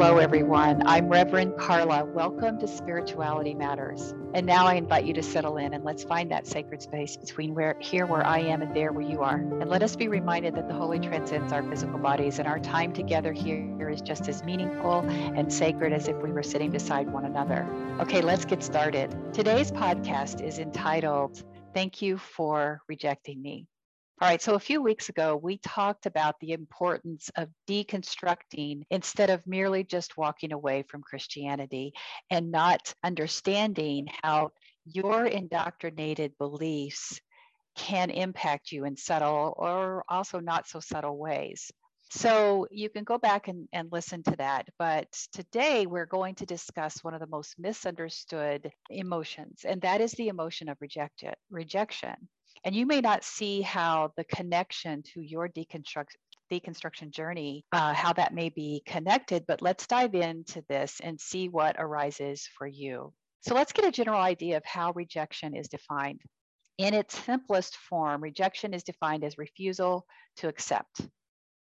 Hello, everyone. I'm Reverend Carla. Welcome to Spirituality Matters. And now I invite you to settle in and let's find that sacred space between where here where I am and there where you are. And let us be reminded that the holy transcends our physical bodies and our time together here is just as meaningful and sacred as if we were sitting beside one another. Okay, let's get started. Today's podcast is entitled Thank You for Rejecting Me. All right, so a few weeks ago, we talked about the importance of deconstructing instead of merely just walking away from Christianity and not understanding how your indoctrinated beliefs can impact you in subtle or also not so subtle ways. So you can go back and, and listen to that. But today we're going to discuss one of the most misunderstood emotions, and that is the emotion of reject rejection. And you may not see how the connection to your deconstruct, deconstruction journey, uh, how that may be connected, but let's dive into this and see what arises for you. So let's get a general idea of how rejection is defined. In its simplest form, rejection is defined as refusal to accept.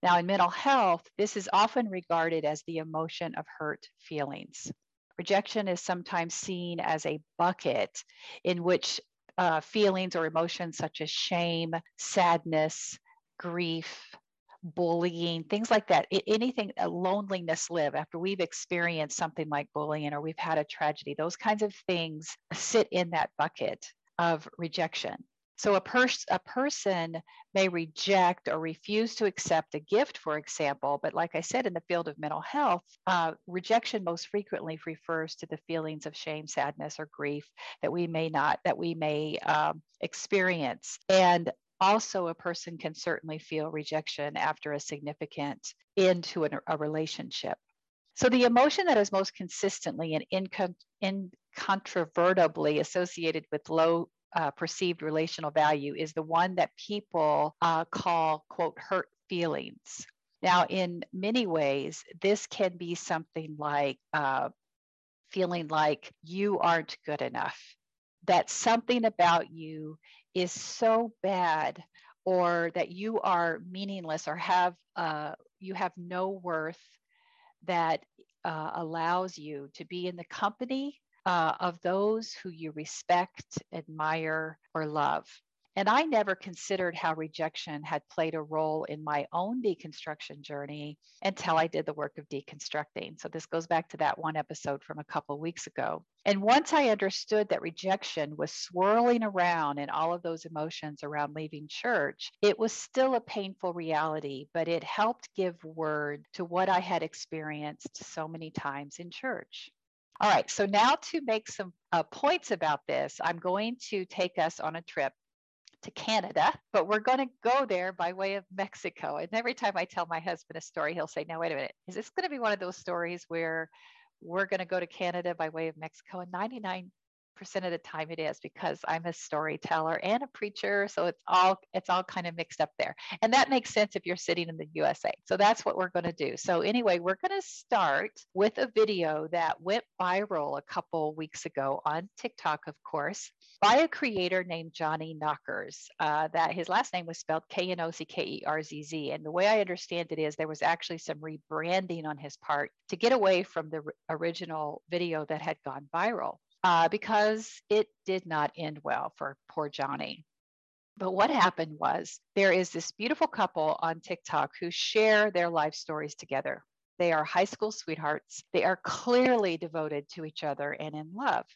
Now, in mental health, this is often regarded as the emotion of hurt feelings. Rejection is sometimes seen as a bucket in which uh, feelings or emotions such as shame, sadness, grief, bullying, things like that. anything, loneliness live after we've experienced something like bullying or we've had a tragedy, those kinds of things sit in that bucket of rejection. So a, pers- a person may reject or refuse to accept a gift, for example, but like I said, in the field of mental health, uh, rejection most frequently refers to the feelings of shame, sadness, or grief that we may not, that we may um, experience. And also a person can certainly feel rejection after a significant into an, a relationship. So the emotion that is most consistently and incontrovertibly associated with low uh, perceived relational value is the one that people uh, call, quote, hurt feelings. Now, in many ways, this can be something like uh, feeling like you aren't good enough, that something about you is so bad, or that you are meaningless or have uh, you have no worth that uh, allows you to be in the company uh, of those who you respect, admire, or love. And I never considered how rejection had played a role in my own deconstruction journey until I did the work of deconstructing. So this goes back to that one episode from a couple weeks ago. And once I understood that rejection was swirling around in all of those emotions around leaving church, it was still a painful reality, but it helped give word to what I had experienced so many times in church. All right, so now to make some uh, points about this, I'm going to take us on a trip to Canada, but we're going to go there by way of Mexico. And every time I tell my husband a story, he'll say, Now, wait a minute, is this going to be one of those stories where we're going to go to Canada by way of Mexico? And 99 percent of the time it is because I'm a storyteller and a preacher. So it's all it's all kind of mixed up there. And that makes sense if you're sitting in the USA. So that's what we're going to do. So anyway, we're going to start with a video that went viral a couple weeks ago on TikTok, of course, by a creator named Johnny Knockers. Uh, that his last name was spelled K-N-O-C-K-E-R-Z-Z. And the way I understand it is there was actually some rebranding on his part to get away from the original video that had gone viral uh, because it did not end well for poor Johnny. But what happened was there is this beautiful couple on TikTok who share their life stories together. They are high school sweethearts. They are clearly devoted to each other and in love.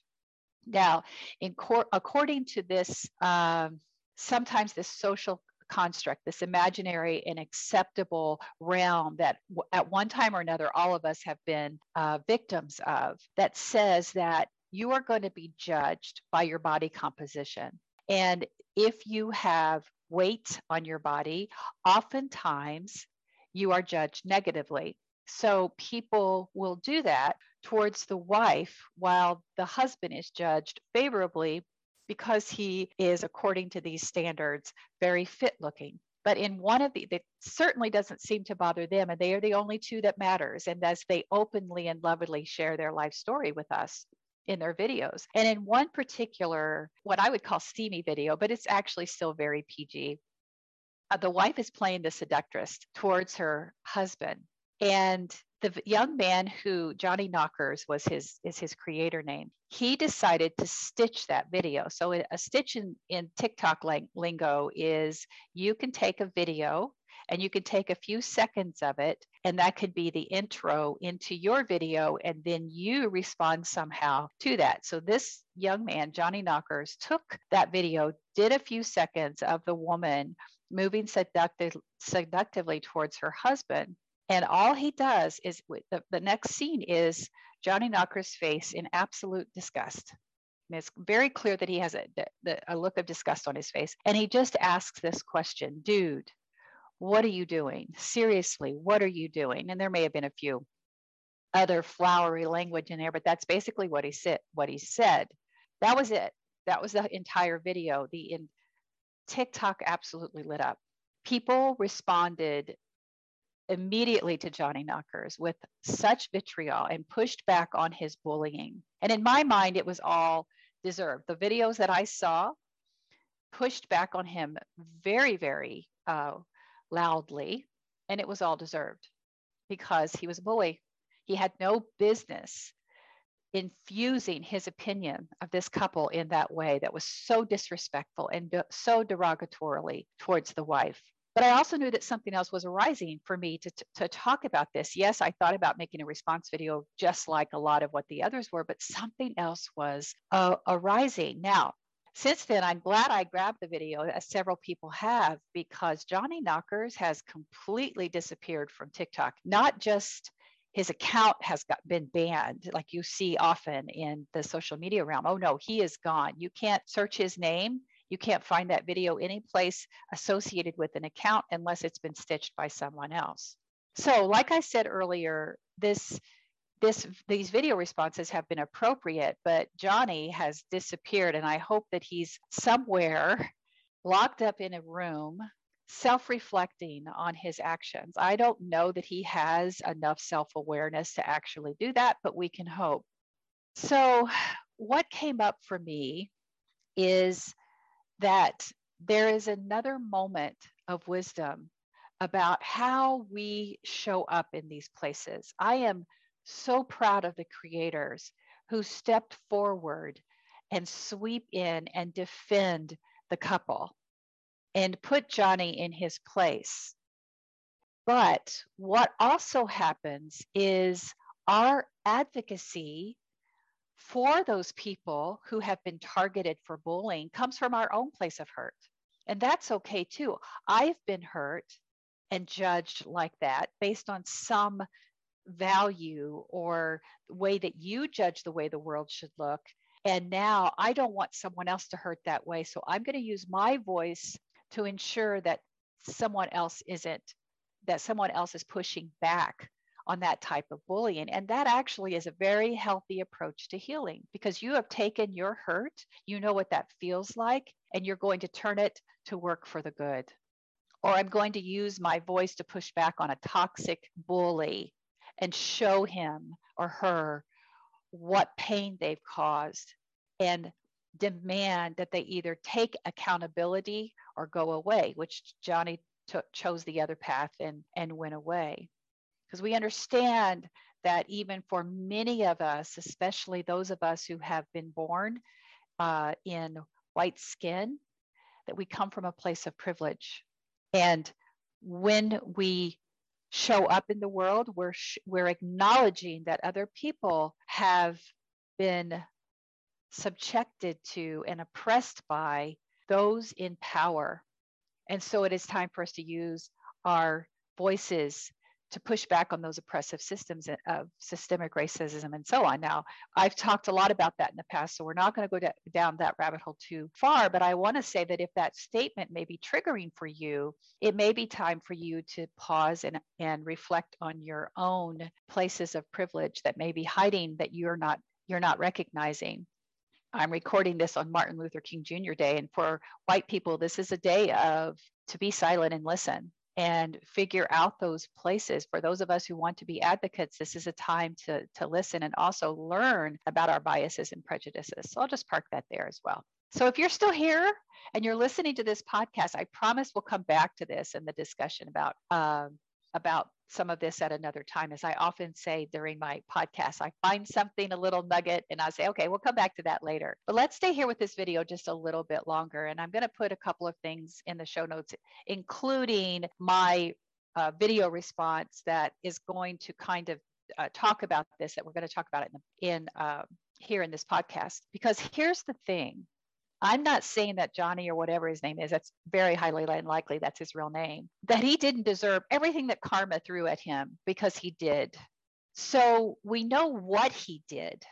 Now, in cor- according to this, um, sometimes this social construct, this imaginary and acceptable realm that w- at one time or another all of us have been uh, victims of, that says that you are going to be judged by your body composition. And if you have weight on your body, oftentimes you are judged negatively. So people will do that towards the wife while the husband is judged favorably because he is, according to these standards, very fit looking. But in one of the, that certainly doesn't seem to bother them, and they are the only two that matters. And as they openly and lovingly share their life story with us, in their videos. And in one particular, what I would call steamy video, but it's actually still very PG, uh, the wife is playing the seductress towards her husband. And the young man who Johnny Knockers was his is his creator name. He decided to stitch that video. So a stitch in, in TikTok lingo is you can take a video and you can take a few seconds of it and that could be the intro into your video and then you respond somehow to that. So this young man johnny knockers took that video did a few seconds of the woman moving seductive, seductively towards her husband and all he does is the, the next scene is johnny knockers face in absolute disgust. And it's very clear that he has a, a look of disgust on his face and he just asks this question dude what are you doing? Seriously, what are you doing? And there may have been a few other flowery language in there, but that's basically what he said. What he said. That was it. That was the entire video. The in, TikTok absolutely lit up. People responded immediately to Johnny Knockers with such vitriol and pushed back on his bullying. And in my mind, it was all deserved. The videos that I saw pushed back on him very, very uh, loudly, and it was all deserved because he was a bully. He had no business infusing his opinion of this couple in that way that was so disrespectful and so derogatorily towards the wife. But I also knew that something else was arising for me to, to talk about this. Yes, I thought about making a response video just like a lot of what the others were, but something else was uh, arising. Now, since then, I'm glad I grabbed the video, as several people have, because Johnny Knockers has completely disappeared from TikTok. Not just his account has got, been banned, like you see often in the social media realm. Oh no, he is gone. You can't search his name. You can't find that video any place associated with an account unless it's been stitched by someone else. So, like I said earlier, this this these video responses have been appropriate, but Johnny has disappeared, and I hope that he's somewhere locked up in a room self-reflecting on his actions. I don't know that he has enough self-awareness to actually do that, but we can hope. So what came up for me is that there is another moment of wisdom about how we show up in these places. I am so proud of the creators who stepped forward and sweep in and defend the couple and put Johnny in his place. But what also happens is our advocacy for those people who have been targeted for bullying comes from our own place of hurt. And that's okay too. I've been hurt and judged like that based on some value or the way that you judge the way the world should look. And now I don't want someone else to hurt that way. So I'm going to use my voice to ensure that someone else isn't, that someone else is pushing back on that type of bullying. And that actually is a very healthy approach to healing because you have taken your hurt, you know what that feels like, and you're going to turn it to work for the good. Or I'm going to use my voice to push back on a toxic bully and show him or her what pain they've caused and demand that they either take accountability or go away, which Johnny took, chose the other path and, and went away. Because we understand that even for many of us, especially those of us who have been born uh, in white skin, that we come from a place of privilege. And when we show up in the world, we're, sh- we're acknowledging that other people have been subjected to and oppressed by those in power. And so it is time for us to use our voices to push back on those oppressive systems uh, of systemic racism and so on. Now, I've talked a lot about that in the past, so we're not going to go down that rabbit hole too far. But I want to say that if that statement may be triggering for you, it may be time for you to pause and, and reflect on your own places of privilege that may be hiding that you're not you're not recognizing. I'm recording this on Martin Luther King Jr. Day, and for white people, this is a day of to be silent and listen and figure out those places for those of us who want to be advocates this is a time to to listen and also learn about our biases and prejudices. So i'll just park that there as well. So if you're still here and you're listening to this podcast i promise we'll come back to this and the discussion about um, about some of this at another time. As I often say during my podcast, I find something, a little nugget, and I say, okay, we'll come back to that later. But let's stay here with this video just a little bit longer. And I'm going to put a couple of things in the show notes, including my uh, video response that is going to kind of uh, talk about this, that we're going to talk about it in, in uh, here in this podcast. Because here's the thing I'm not saying that Johnny or whatever his name is, that's very highly unlikely that's his real name, that he didn't deserve everything that karma threw at him because he did. So we know what he did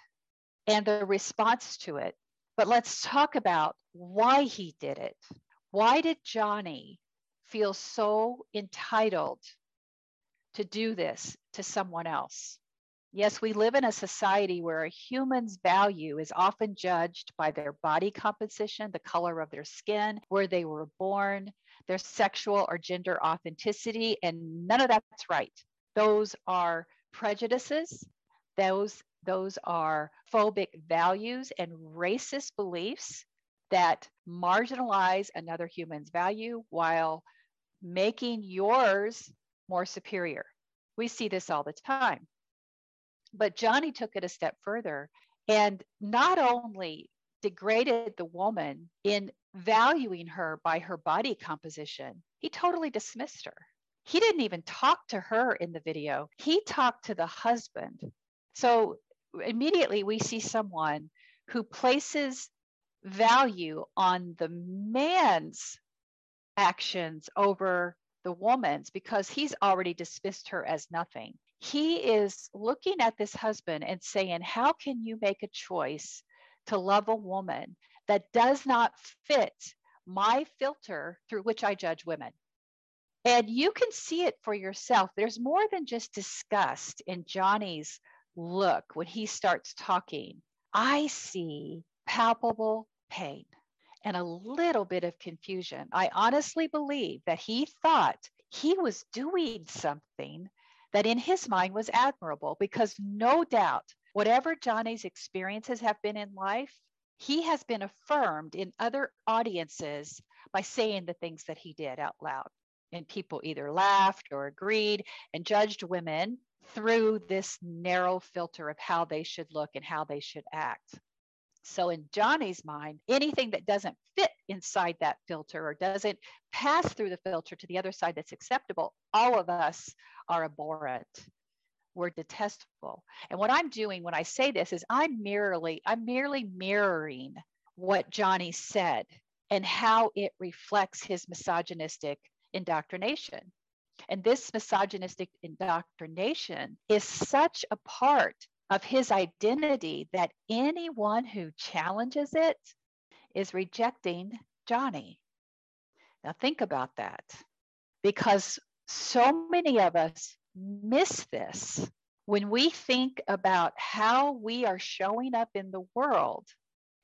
and the response to it. But let's talk about why he did it. Why did Johnny feel so entitled to do this to someone else? Yes, we live in a society where a human's value is often judged by their body composition, the color of their skin, where they were born, their sexual or gender authenticity, and none of that's right. Those are prejudices. Those, those are phobic values and racist beliefs that marginalize another human's value while making yours more superior. We see this all the time. But Johnny took it a step further and not only degraded the woman in valuing her by her body composition, he totally dismissed her. He didn't even talk to her in the video, he talked to the husband. So immediately we see someone who places value on the man's actions over the woman's because he's already dismissed her as nothing he is looking at this husband and saying, How can you make a choice to love a woman that does not fit my filter through which I judge women? And you can see it for yourself. There's more than just disgust in Johnny's look when he starts talking. I see palpable pain and a little bit of confusion. I honestly believe that he thought he was doing something that in his mind was admirable because no doubt, whatever Johnny's experiences have been in life, he has been affirmed in other audiences by saying the things that he did out loud. And people either laughed or agreed and judged women through this narrow filter of how they should look and how they should act. So, in Johnny's mind, anything that doesn't fit inside that filter or doesn't pass through the filter to the other side that's acceptable, all of us are abhorrent. We're detestable. And what I'm doing when I say this is I'm merely, I'm merely mirroring what Johnny said and how it reflects his misogynistic indoctrination. And this misogynistic indoctrination is such a part of his identity that anyone who challenges it is rejecting Johnny. Now, think about that because so many of us miss this when we think about how we are showing up in the world.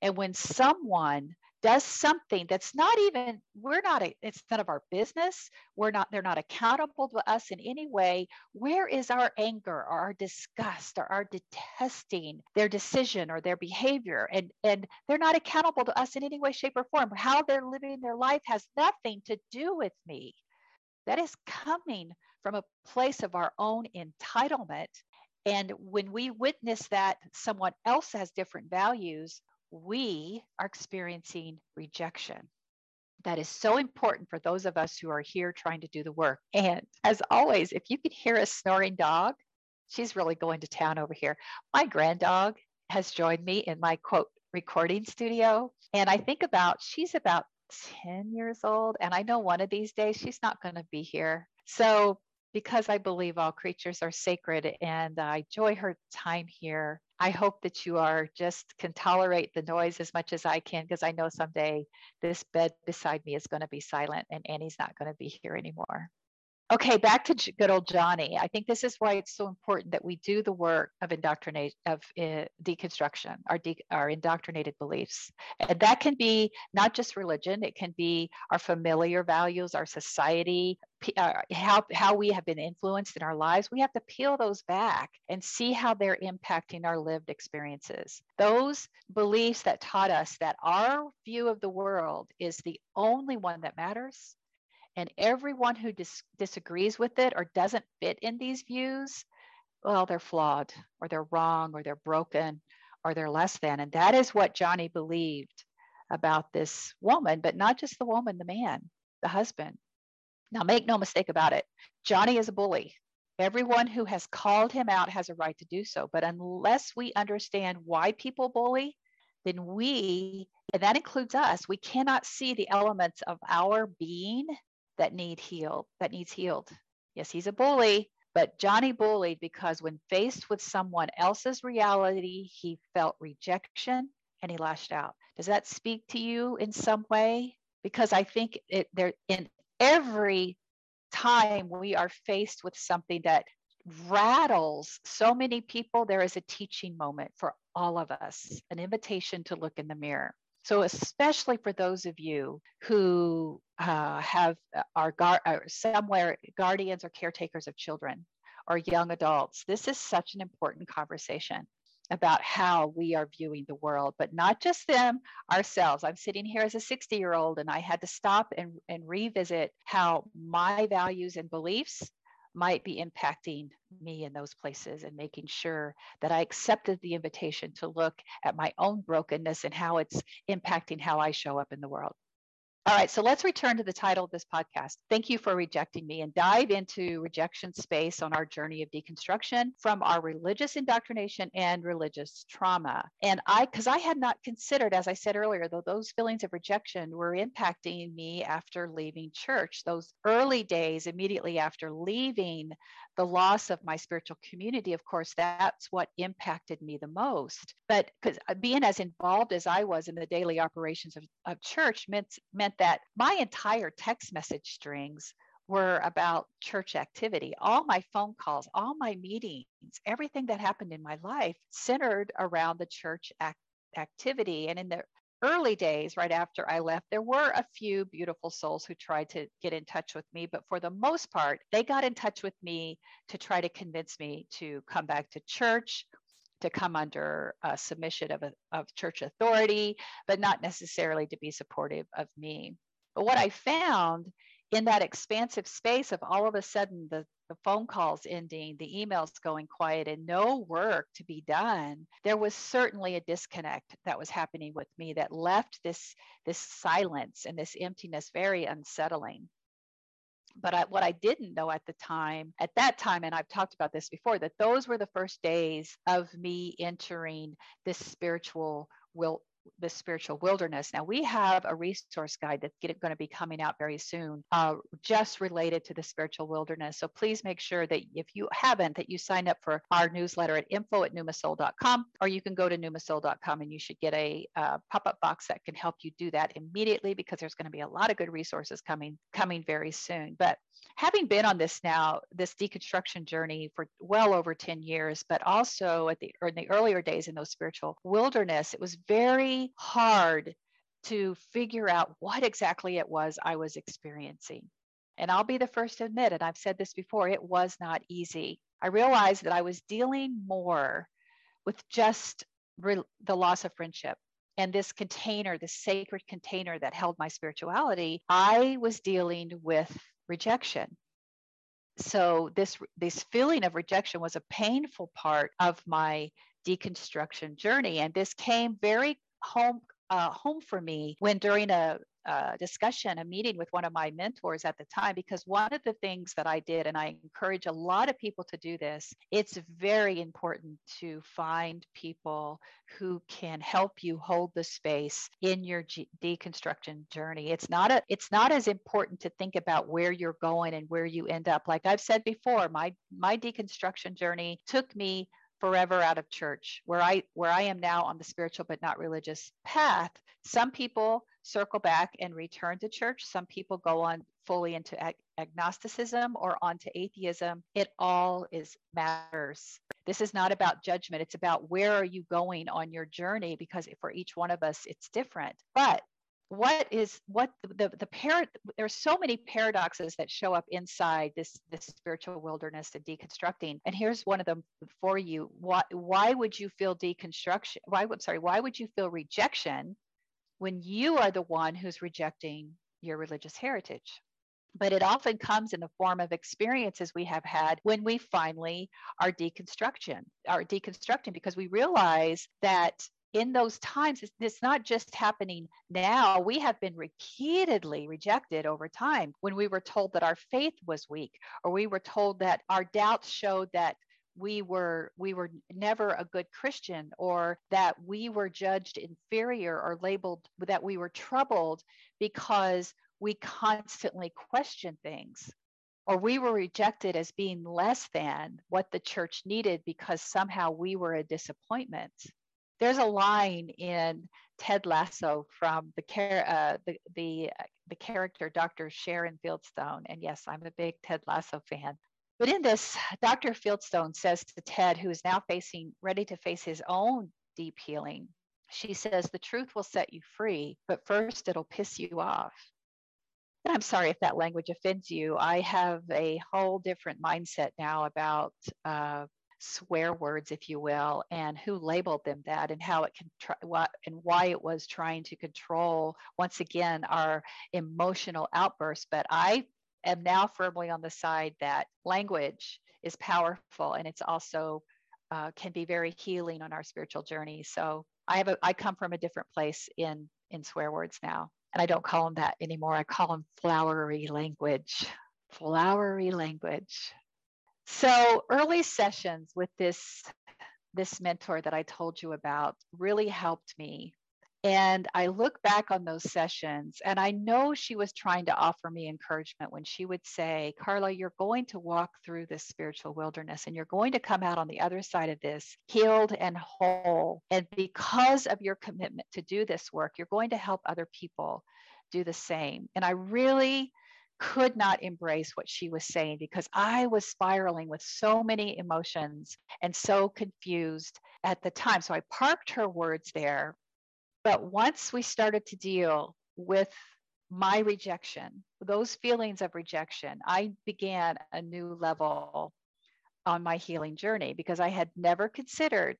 And when someone does something that's not even we're not a, it's none of our business. We're not they're not accountable to us in any way. Where is our anger or our disgust or our detesting their decision or their behavior? And and they're not accountable to us in any way shape or form. How they're living their life has nothing to do with me that is coming from a place of our own entitlement and when we witness that someone else has different values we are experiencing rejection. That is so important for those of us who are here trying to do the work. And as always, if you could hear a snoring dog, she's really going to town over here. My grand dog has joined me in my quote recording studio. And I think about, she's about 10 years old. And I know one of these days she's not going to be here. So, because I believe all creatures are sacred and I enjoy her time here, I hope that you are just can tolerate the noise as much as I can because I know someday this bed beside me is going to be silent and Annie's not going to be here anymore. Okay, back to good old Johnny. I think this is why it's so important that we do the work of indoctrinate of uh, deconstruction, our de- our indoctrinated beliefs, and that can be not just religion. It can be our familiar values, our society, uh, how how we have been influenced in our lives. We have to peel those back and see how they're impacting our lived experiences. Those beliefs that taught us that our view of the world is the only one that matters And everyone who dis- disagrees with it or doesn't fit in these views, well, they're flawed or they're wrong or they're broken or they're less than. And that is what Johnny believed about this woman, but not just the woman, the man, the husband. Now, make no mistake about it, Johnny is a bully. Everyone who has called him out has a right to do so. But unless we understand why people bully, then we, and that includes us, we cannot see the elements of our being that need healed, that needs healed. Yes, he's a bully, but Johnny bullied because when faced with someone else's reality, he felt rejection and he lashed out. Does that speak to you in some way? Because I think it there in every time we are faced with something that rattles so many people, there is a teaching moment for all of us, an invitation to look in the mirror. So, especially for those of you who uh, have uh, are, gar- are somewhere guardians or caretakers of children or young adults, this is such an important conversation about how we are viewing the world, but not just them, ourselves. I'm sitting here as a 60 year old and I had to stop and, and revisit how my values and beliefs might be impacting me in those places and making sure that I accepted the invitation to look at my own brokenness and how it's impacting how I show up in the world. All right, so let's return to the title of this podcast. Thank you for rejecting me and dive into rejection space on our journey of deconstruction from our religious indoctrination and religious trauma. And I, because I had not considered, as I said earlier, though those feelings of rejection were impacting me after leaving church, those early days immediately after leaving the loss of my spiritual community, of course, that's what impacted me the most. But because uh, being as involved as I was in the daily operations of, of church meant, meant that my entire text message strings were about church activity. All my phone calls, all my meetings, everything that happened in my life centered around the church act- activity. And in the early days, right after I left, there were a few beautiful souls who tried to get in touch with me, but for the most part, they got in touch with me to try to convince me to come back to church, to come under submission of, a, of church authority, but not necessarily to be supportive of me. But what I found in that expansive space of all of a sudden the, the phone calls ending, the emails going quiet, and no work to be done, there was certainly a disconnect that was happening with me that left this, this silence and this emptiness very unsettling. But I, what I didn't know at the time, at that time, and I've talked about this before, that those were the first days of me entering this spiritual will the spiritual wilderness. Now we have a resource guide that's going to be coming out very soon, uh, just related to the spiritual wilderness. So please make sure that if you haven't, that you sign up for our newsletter at info at pneumasoul.com, or you can go to pneumasoul.com and you should get a uh, pop-up box that can help you do that immediately because there's going to be a lot of good resources coming coming very soon. But having been on this now, this deconstruction journey for well over 10 years, but also at the in the earlier days in those spiritual wilderness, it was very hard to figure out what exactly it was I was experiencing. And I'll be the first to admit, and I've said this before, it was not easy. I realized that I was dealing more with just re- the loss of friendship and this container, this sacred container that held my spirituality. I was dealing with rejection so this this feeling of rejection was a painful part of my deconstruction journey and this came very home uh, home for me when during a, a discussion, a meeting with one of my mentors at the time, because one of the things that I did, and I encourage a lot of people to do this, it's very important to find people who can help you hold the space in your G- deconstruction journey. It's not a, it's not as important to think about where you're going and where you end up. Like I've said before, my my deconstruction journey took me forever out of church where i where i am now on the spiritual but not religious path some people circle back and return to church. Some people go on fully into ag- agnosticism or onto atheism. It all is matters. This is not about judgment. It's about where are you going on your journey? Because for each one of us it's different. But what is what the the, the par- there's so many paradoxes that show up inside this this spiritual wilderness and deconstructing. And here's one of them for you. Why why would you feel deconstruction why i'm sorry why would you feel rejection when you are the one who's rejecting your religious heritage? But it often comes in the form of experiences we have had when we finally are deconstruction are deconstructing because we realize that in those times it's, it's, not just happening now. We have been repeatedly rejected over time. When we were told that our faith was weak or we were told that our doubts showed that we were we were never a good christian or that we were judged inferior or labeled that we were troubled because we constantly question things or we were rejected as being less than what the church needed because somehow we were a disappointment there's a line in Ted Lasso from the care uh, the the the character Dr. Sharon Fieldstone, and yes, I'm a big Ted Lasso fan. But in this, Dr. Fieldstone says to Ted, who is now facing ready to face his own deep healing, she says, "The truth will set you free, but first it'll piss you off." And I'm sorry if that language offends you. I have a whole different mindset now about uh, swear words, if you will, and who labeled them that, and how it can try, what and why it was trying to control once again our emotional outbursts. But I am now firmly on the side that language is powerful, and it's also uh, can be very healing on our spiritual journey. So I have a I come from a different place in in swear words now, and I don't call them that anymore. I call them flowery language. Flowery language. So early sessions with this this mentor that I told you about really helped me. And I look back on those sessions and I know she was trying to offer me encouragement when she would say, Carla, you're going to walk through this spiritual wilderness and you're going to come out on the other side of this healed and whole. And because of your commitment to do this work, you're going to help other people do the same. And I really could not embrace what she was saying because I was spiraling with so many emotions and so confused at the time. So I parked her words there. But once we started to deal with my rejection, those feelings of rejection, I began a new level on my healing journey because I had never considered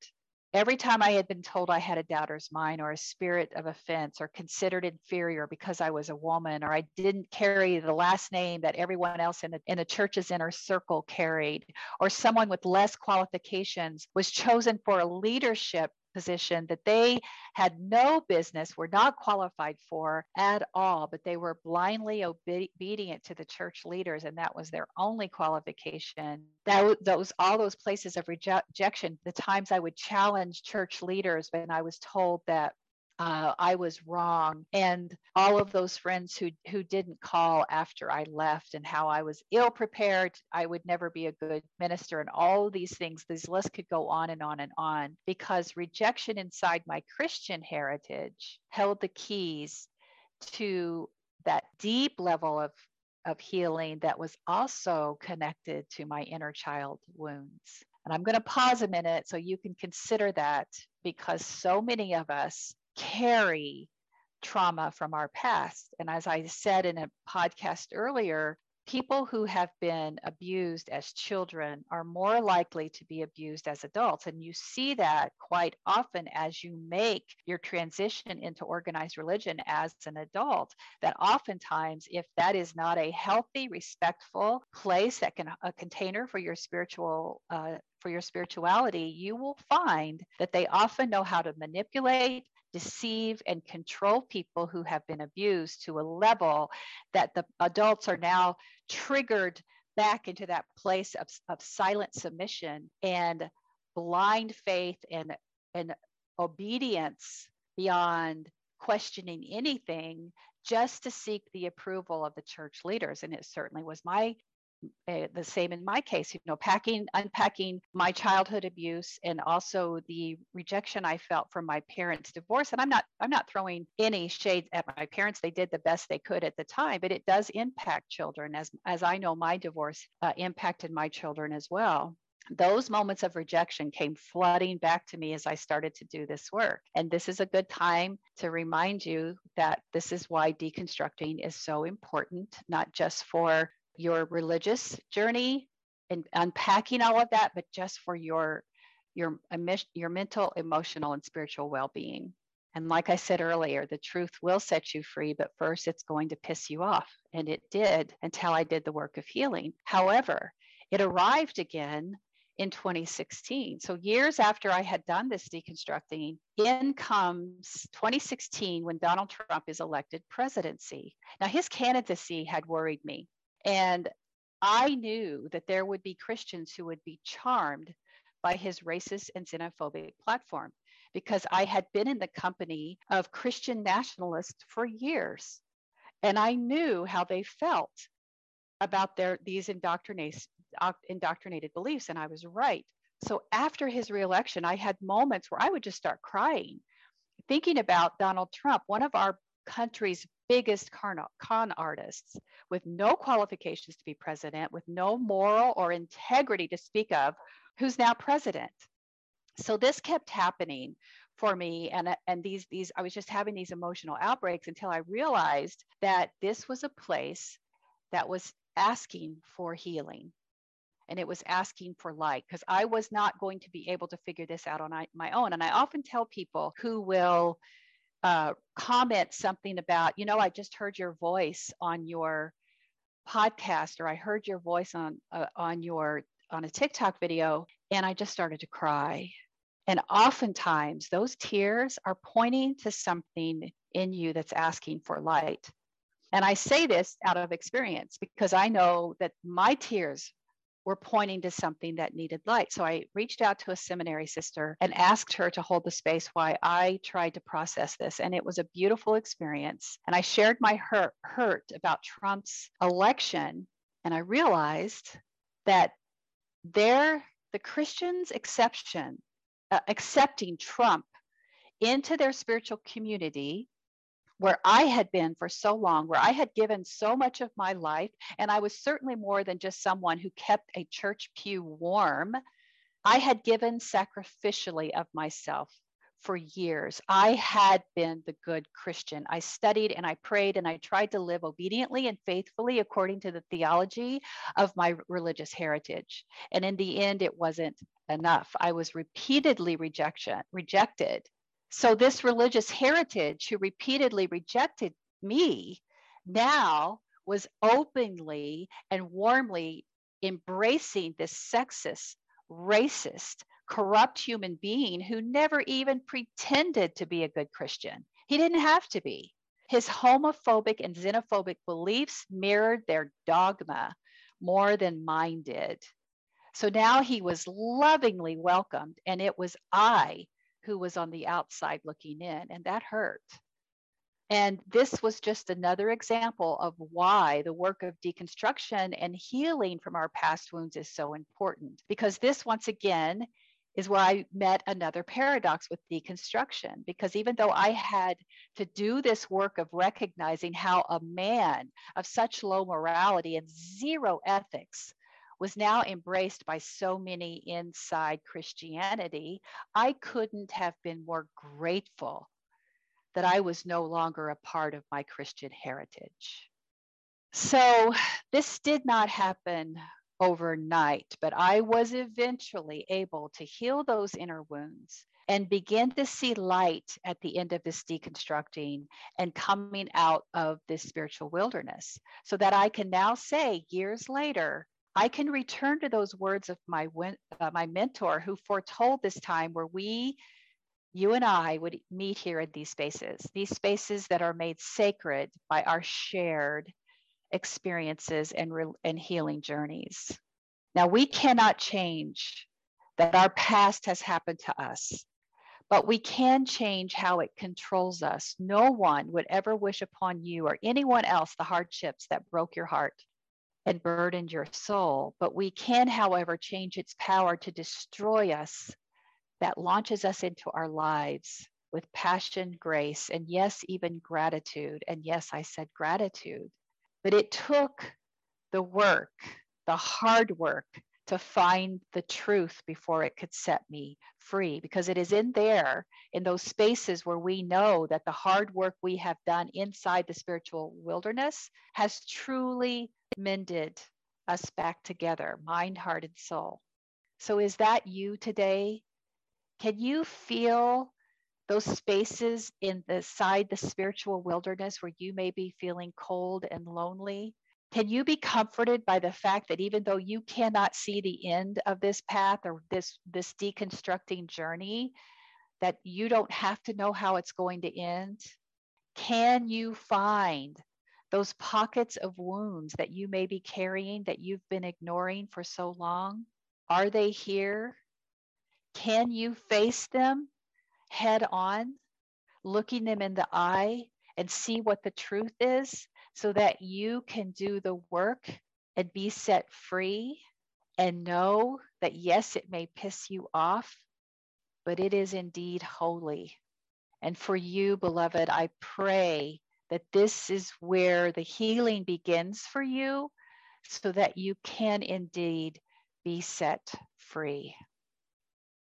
Every time I had been told I had a doubter's mind or a spirit of offense or considered inferior because I was a woman or I didn't carry the last name that everyone else in the, in the church's inner circle carried, or someone with less qualifications was chosen for a leadership position that they had no business, were not qualified for at all, but they were blindly obedient to the church leaders, and that was their only qualification. That those all those places of rejection, the times I would challenge church leaders when I was told that uh, I was wrong, and all of those friends who who didn't call after I left, and how I was ill prepared, I would never be a good minister, and all of these things. This list could go on and on and on because rejection inside my Christian heritage held the keys to that deep level of of healing that was also connected to my inner child wounds. And I'm going to pause a minute so you can consider that because so many of us carry trauma from our past. And as I said in a podcast earlier, people who have been abused as children are more likely to be abused as adults. And you see that quite often as you make your transition into organized religion as an adult. That oftentimes, if that is not a healthy, respectful place that can a container for your spiritual uh, for your spirituality, you will find that they often know how to manipulate, deceive and control people who have been abused to a level that the adults are now triggered back into that place of, of silent submission and blind faith and, and obedience beyond questioning anything just to seek the approval of the church leaders. And it certainly was my uh, the same in my case you know packing unpacking my childhood abuse and also the rejection i felt from my parents divorce. And i'm not i'm not throwing any shade at my parents. They did the best they could at the time but it does impact children as as i know my divorce uh, impacted my children as well. Those moments of rejection came flooding back to me as I started to do this work. And this is a good time to remind you that this is why deconstructing is so important, not just for your religious journey and unpacking all of that, but just for your your your mental, emotional, and spiritual well-being. And like I said earlier, the truth will set you free, but first it's going to piss you off. And it did until I did the work of healing. However, it arrived again in 2016. So, years after I had done this deconstructing, in comes 2016 when Donald Trump is elected presidency. Now, his candidacy had worried me. And I knew that there would be Christians who would be charmed by his racist and xenophobic platform because I had been in the company of Christian nationalists for years. And I knew how they felt about their these indoctrinated beliefs, and I was right. So after his reelection, I had moments where I would just start crying, thinking about Donald Trump, one of our country's biggest con, artists, with no qualifications to be president, with no moral or integrity to speak of, who's now president. So this kept happening for me and and these these I was just having these emotional outbreaks until I realized that this was a place that was asking for healing and it was asking for light because I was not going to be able to figure this out on my own. And I often tell people who will uh, comment something about, you know, I just heard your voice on your podcast, or I heard your voice on uh, on your on a TikTok video, and I just started to cry. And oftentimes, those tears are pointing to something in you that's asking for light. And I say this out of experience because I know that my tears were pointing to something that needed light. So I reached out to a seminary sister and asked her to hold the space while I tried to process this. And it was a beautiful experience. And I shared my hurt, hurt about Trump's election. And I realized that there, the Christians' exception, uh, accepting Trump into their spiritual community where I had been for so long, where I had given so much of my life, and I was certainly more than just someone who kept a church pew warm. I had given sacrificially of myself for years. I had been the good Christian. I studied and I prayed and I tried to live obediently and faithfully according to the theology of my religious heritage. And in the end, it wasn't enough. I was repeatedly rejection, rejected so, this religious heritage who repeatedly rejected me now was openly and warmly embracing this sexist, racist, corrupt human being who never even pretended to be a good Christian. He didn't have to be. His homophobic and xenophobic beliefs mirrored their dogma more than mine did. So now he was lovingly welcomed, and it was I who was on the outside looking in, and that hurt. And this was just another example of why the work of deconstruction and healing from our past wounds is so important. Because this, once again, is where I met another paradox with deconstruction. Because even though I had to do this work of recognizing how a man of such low morality and zero ethics was now embraced by so many inside Christianity, I couldn't have been more grateful that I was no longer a part of my Christian heritage. So this did not happen overnight, but I was eventually able to heal those inner wounds and begin to see light at the end of this deconstructing and coming out of this spiritual wilderness so that I can now say years later, I can return to those words of my uh, my mentor who foretold this time where we you and I would meet here in these spaces, these spaces that are made sacred by our shared experiences and, re- and healing journeys. Now, we cannot change that our past has happened to us, but we can change how it controls us. No one would ever wish upon you or anyone else the hardships that broke your heart and burdened your soul. But we can, however, change its power to destroy us that launches us into our lives with passion, grace, and yes, even gratitude. And yes, I said gratitude. But it took the work, the hard work to find the truth before it could set me free because it is in there in those spaces where we know that the hard work we have done inside the spiritual wilderness has truly mended us back together mind heart and soul. So is that you today? Can you feel those spaces in the side the spiritual wilderness where you may be feeling cold and lonely? Can you be comforted by the fact that even though you cannot see the end of this path or this this deconstructing journey that you don't have to know how it's going to end? Can you find those pockets of wounds that you may be carrying that you've been ignoring for so long are they here can you face them head on, looking them in the eye and see what the truth is so that you can do the work and be set free and know that yes, it may piss you off, but it is indeed holy. And for you, beloved, I pray that this is where the healing begins for you so that you can indeed be set free.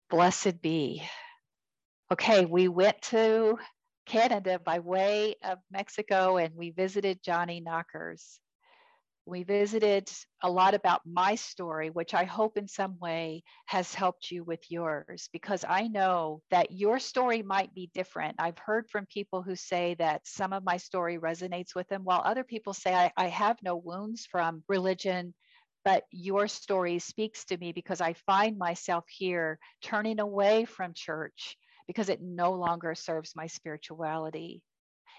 Blessed be. Okay, we went to Canada by way of Mexico and we visited Johnny Knockers. We visited a lot about my story, which I hope in some way has helped you with yours, because I know that your story might be different. I've heard from people who say that some of my story resonates with them, while other people say, I, I have no wounds from religion but your story speaks to me because I find myself here turning away from church because it no longer serves my spirituality.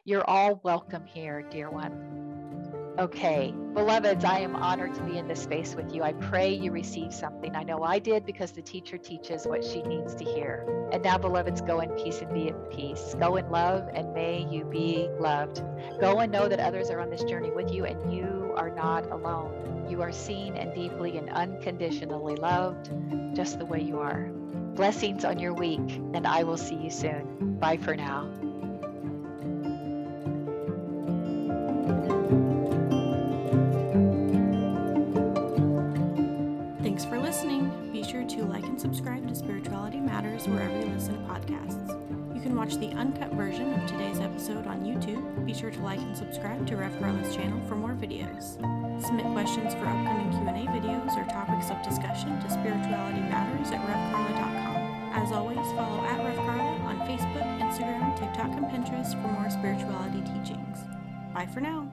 You're all welcome here, dear one. Okay, beloveds, I am honored to be in this space with you. I pray you receive something. I know I did because the teacher teaches what she needs to hear. And now, beloveds, go in peace and be at peace. Go in love and may you be loved. Go and know that others are on this journey with you and you are not alone. You are seen and deeply and unconditionally loved just the way you are. Blessings on your week, and I will see you soon. Bye for now. Spirituality Matters wherever you listen to podcasts. You can watch the uncut version of today's episode on YouTube. Be sure to like and subscribe to Rev Carla's channel for more videos. Submit questions for upcoming Q&A videos or topics of discussion to spiritualitymatters at revcarla.com. As always, follow at Rev Carla on Facebook, Instagram, TikTok, and Pinterest for more spirituality teachings. Bye for now.